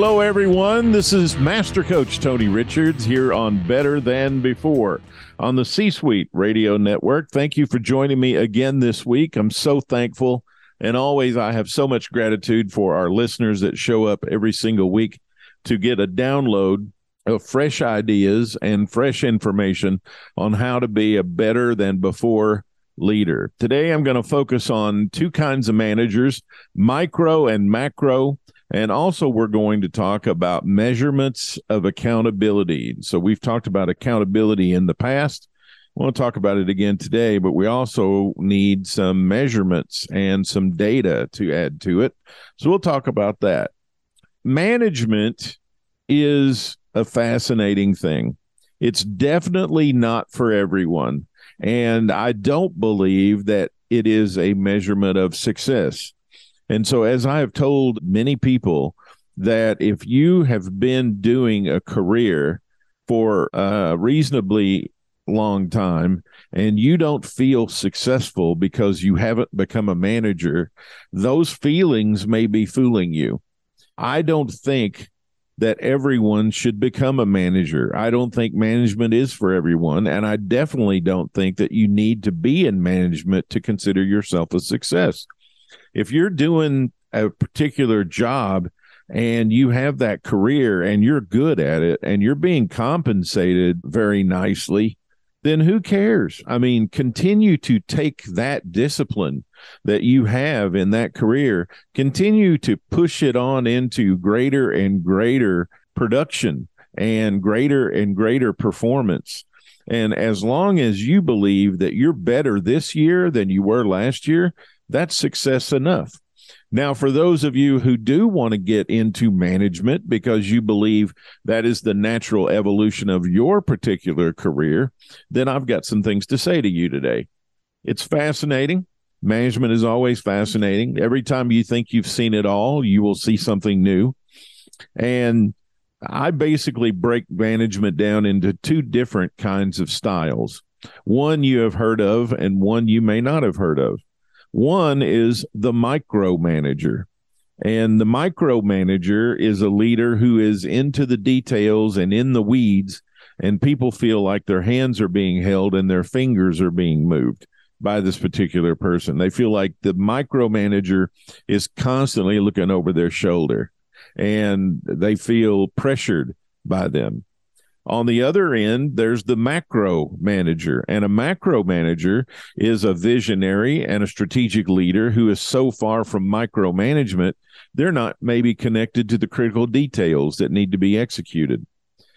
Hello, everyone. This is Master Coach Tony Richards here on Better Than Before on the C Suite Radio Network. Thank you for joining me again this week. I'm so thankful. And always, I have so much gratitude for our listeners that show up every single week to get a download of fresh ideas and fresh information on how to be a better than before leader. Today, I'm going to focus on two kinds of managers micro and macro and also, we're going to talk about measurements of accountability. So, we've talked about accountability in the past. I want to talk about it again today, but we also need some measurements and some data to add to it. So, we'll talk about that. Management is a fascinating thing. It's definitely not for everyone. And I don't believe that it is a measurement of success. And so, as I have told many people, that if you have been doing a career for a reasonably long time and you don't feel successful because you haven't become a manager, those feelings may be fooling you. I don't think that everyone should become a manager. I don't think management is for everyone. And I definitely don't think that you need to be in management to consider yourself a success if you're doing a particular job and you have that career and you're good at it and you're being compensated very nicely, then who cares? I mean, continue to take that discipline that you have in that career, continue to push it on into greater and greater production and greater and greater performance. And as long as you believe that you're better this year than you were last year, that's success enough. Now, for those of you who do want to get into management because you believe that is the natural evolution of your particular career, then I've got some things to say to you today. It's fascinating. Management is always fascinating. Every time you think you've seen it all, you will see something new. And I basically break management down into two different kinds of styles. One you have heard of, and one you may not have heard of. One is the micromanager. And the micromanager is a leader who is into the details and in the weeds, and people feel like their hands are being held and their fingers are being moved by this particular person. They feel like the micromanager is constantly looking over their shoulder and they feel pressured by them. On the other end, there's the macro manager, and a macro manager is a visionary and a strategic leader who is so far from micromanagement, they're not maybe connected to the critical details that need to be executed.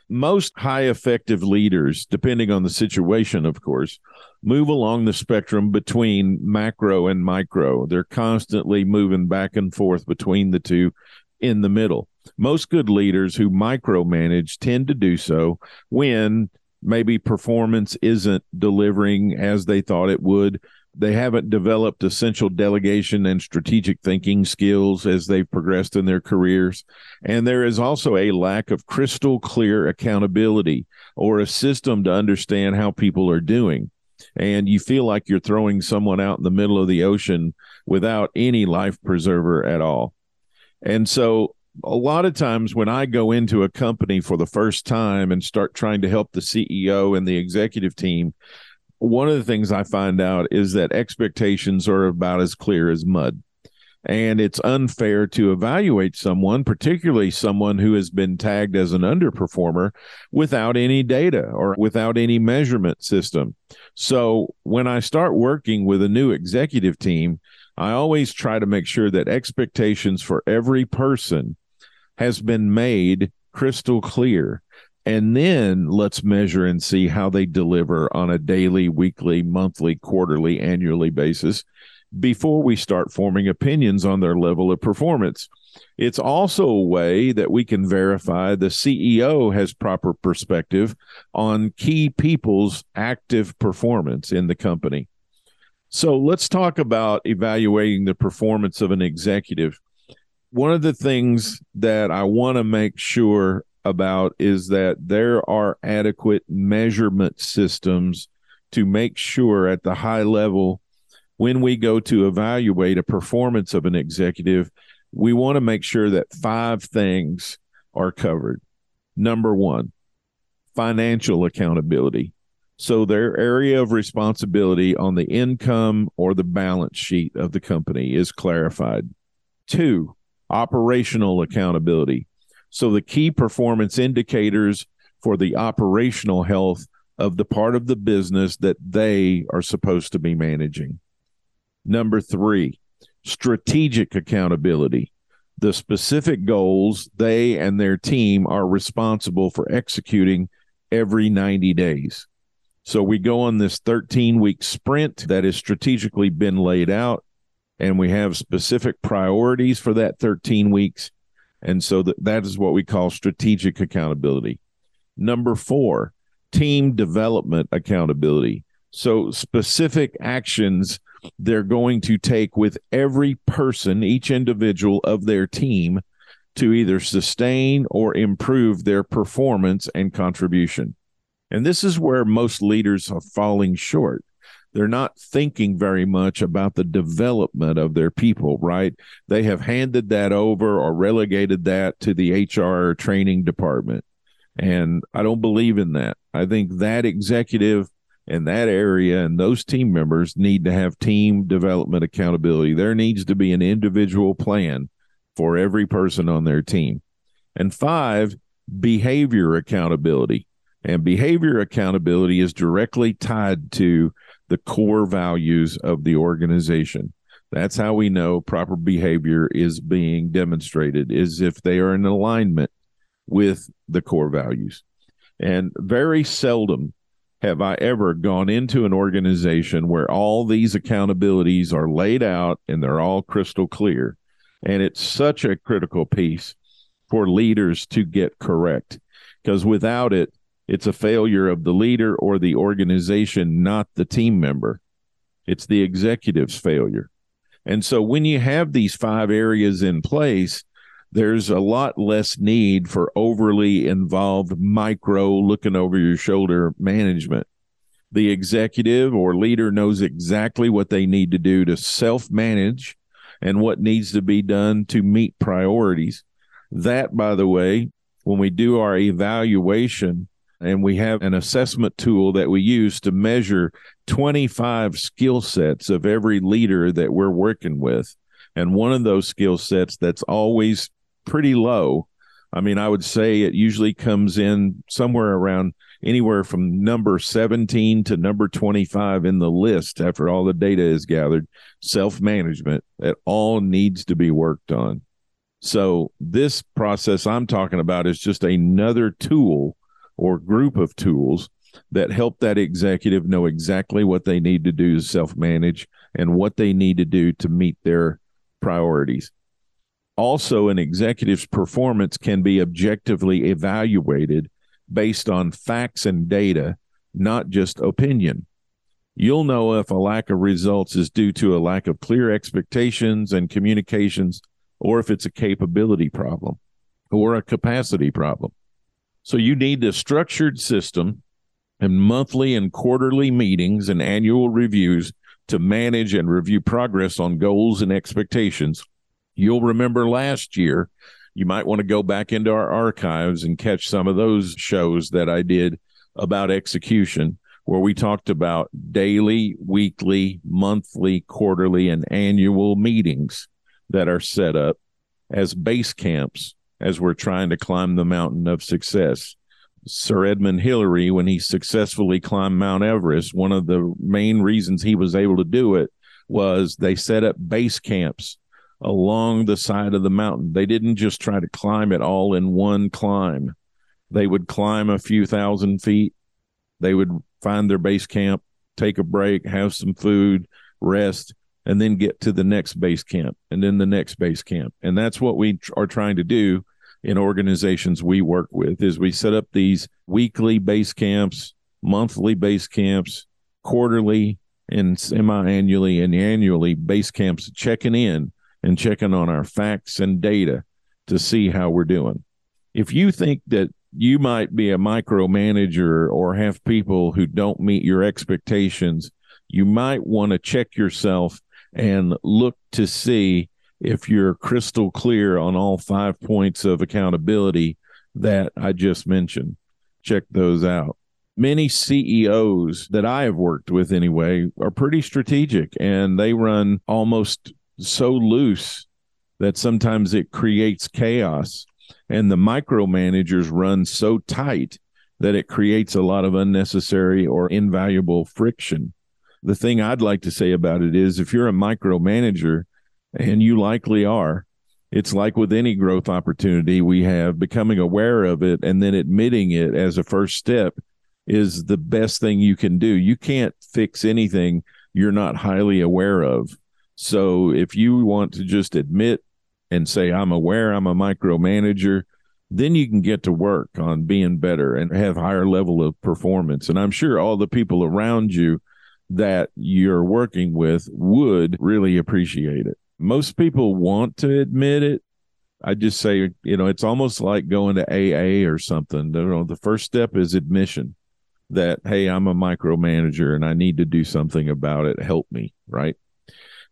Most high effective leaders, depending on the situation, of course, move along the spectrum between macro and micro. They're constantly moving back and forth between the two in the middle. Most good leaders who micromanage tend to do so when maybe performance isn't delivering as they thought it would. They haven't developed essential delegation and strategic thinking skills as they've progressed in their careers. And there is also a lack of crystal clear accountability or a system to understand how people are doing. And you feel like you're throwing someone out in the middle of the ocean without any life preserver at all. And so a lot of times when I go into a company for the first time and start trying to help the CEO and the executive team, one of the things I find out is that expectations are about as clear as mud. And it's unfair to evaluate someone, particularly someone who has been tagged as an underperformer, without any data or without any measurement system. So when I start working with a new executive team, I always try to make sure that expectations for every person has been made crystal clear And then let's measure and see how they deliver on a daily, weekly, monthly, quarterly, annually basis before we start forming opinions on their level of performance. It's also a way that we can verify the CEO has proper perspective on key people's active performance in the company. So let's talk about evaluating the performance of an executive. One of the things that I want to make sure about is that there are adequate measurement systems to make sure at the high level when we go to evaluate a performance of an executive, we want to make sure that five things are covered. Number one, financial accountability. So their area of responsibility on the income or the balance sheet of the company is clarified. Two, operational accountability. So the key performance indicators for the operational health of the part of the business that they are supposed to be managing. Number three, strategic accountability. The specific goals they and their team are responsible for executing every 90 days. So we go on this 13 week sprint that has strategically been laid out, and we have specific priorities for that 13 weeks. And so that, that is what we call strategic accountability. Number four, team development accountability. So specific actions they're going to take with every person, each individual of their team to either sustain or improve their performance and contribution. And this is where most leaders are falling short. They're not thinking very much about the development of their people, right? They have handed that over or relegated that to the HR training department. And I don't believe in that. I think that executive and that area and those team members need to have team development accountability. There needs to be an individual plan for every person on their team. And five, behavior accountability. And behavior accountability is directly tied to the core values of the organization. That's how we know proper behavior is being demonstrated is if they are in alignment with the core values. And very seldom have I ever gone into an organization where all these accountabilities are laid out and they're all crystal clear. And it's such a critical piece for leaders to get correct because without it, it's a failure of the leader or the organization, not the team member. It's the executive's failure. And so when you have these five areas in place, there's a lot less need for overly involved micro looking over your shoulder management. The executive or leader knows exactly what they need to do to self manage and what needs to be done to meet priorities. That, by the way, when we do our evaluation and we have an assessment tool that we use to measure 25 skill sets of every leader that we're working with. And one of those skill sets that's always pretty low. I mean, I would say it usually comes in somewhere around anywhere from number 17 to number 25 in the list after all the data is gathered. Self management, it all needs to be worked on. So, this process I'm talking about is just another tool or group of tools that help that executive know exactly what they need to do to self manage and what they need to do to meet their priorities also an executive's performance can be objectively evaluated based on facts and data, not just opinion. You'll know if a lack of results is due to a lack of clear expectations and communications, or if it's a capability problem or a capacity problem. So you need a structured system and monthly and quarterly meetings and annual reviews to manage and review progress on goals and expectations. You'll remember last year, you might want to go back into our archives and catch some of those shows that I did about execution, where we talked about daily, weekly, monthly, quarterly, and annual meetings that are set up as base camps as we're trying to climb the mountain of success. Sir Edmund Hillary, when he successfully climbed Mount Everest, one of the main reasons he was able to do it was they set up base camps along the side of the mountain. They didn't just try to climb it all in one climb. They would climb a few thousand feet. They would find their base camp, take a break, have some food, rest, and then get to the next base camp and then the next base camp. And that's what we are trying to do in organizations we work with is we set up these weekly base camps, monthly base camps, quarterly and semi-annually and annually base camps checking in and checking on our facts and data to see how we're doing. If you think that you might be a micromanager or have people who don't meet your expectations, you might want to check yourself and look to see if you're crystal clear on all five points of accountability that I just mentioned. Check those out. Many CEOs that I have worked with, anyway, are pretty strategic and they run almost so loose that sometimes it creates chaos. And the micromanagers run so tight that it creates a lot of unnecessary or invaluable friction. The thing I'd like to say about it is if you're a micromanager, and you likely are, it's like with any growth opportunity we have, becoming aware of it and then admitting it as a first step is the best thing you can do. You can't fix anything you're not highly aware of. So if you want to just admit and say, I'm aware, I'm a micromanager, then you can get to work on being better and have higher level of performance. And I'm sure all the people around you that you're working with would really appreciate it. Most people want to admit it. I just say, you know, it's almost like going to AA or something. You know, the first step is admission that, hey, I'm a micromanager and I need to do something about it. Help me, right?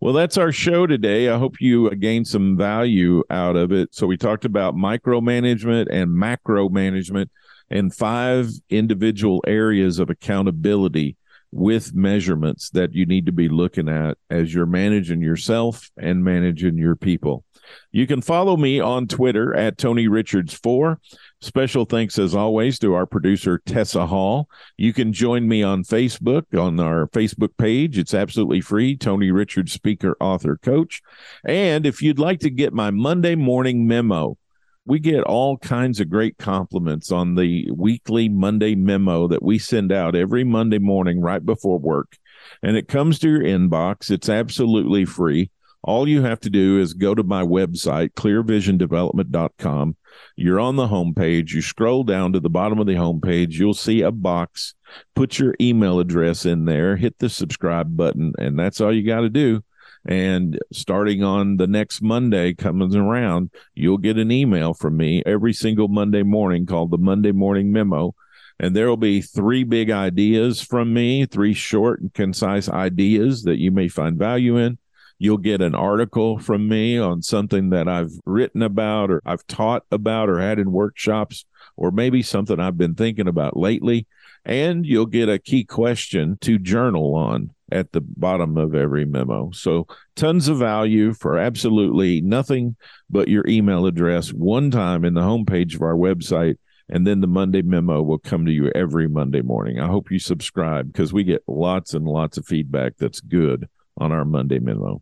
Well, that's our show today. I hope you uh, gained some value out of it. So we talked about micromanagement and macro management and five individual areas of accountability with measurements that you need to be looking at as you're managing yourself and managing your people. You can follow me on Twitter at Tony Richards 4. Special thanks, as always, to our producer, Tessa Hall. You can join me on Facebook on our Facebook page. It's absolutely free Tony Richards, speaker, author, coach. And if you'd like to get my Monday morning memo, we get all kinds of great compliments on the weekly Monday memo that we send out every Monday morning right before work. And it comes to your inbox. It's absolutely free. All you have to do is go to my website, clearvisiondevelopment.com. You're on the homepage. You scroll down to the bottom of the homepage. You'll see a box. Put your email address in there, hit the subscribe button, and that's all you got to do. And starting on the next Monday coming around, you'll get an email from me every single Monday morning called the Monday Morning Memo. And there will be three big ideas from me, three short and concise ideas that you may find value in. You'll get an article from me on something that I've written about or I've taught about or had in workshops, or maybe something I've been thinking about lately. And you'll get a key question to journal on at the bottom of every memo. So, tons of value for absolutely nothing but your email address one time in the homepage of our website. And then the Monday memo will come to you every Monday morning. I hope you subscribe because we get lots and lots of feedback that's good on our Monday memo.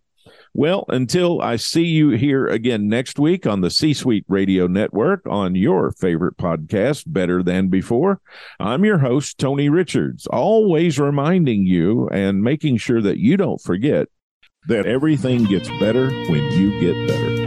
Well, until I see you here again next week on the C Suite Radio Network on your favorite podcast, Better Than Before, I'm your host, Tony Richards, always reminding you and making sure that you don't forget that everything gets better when you get better.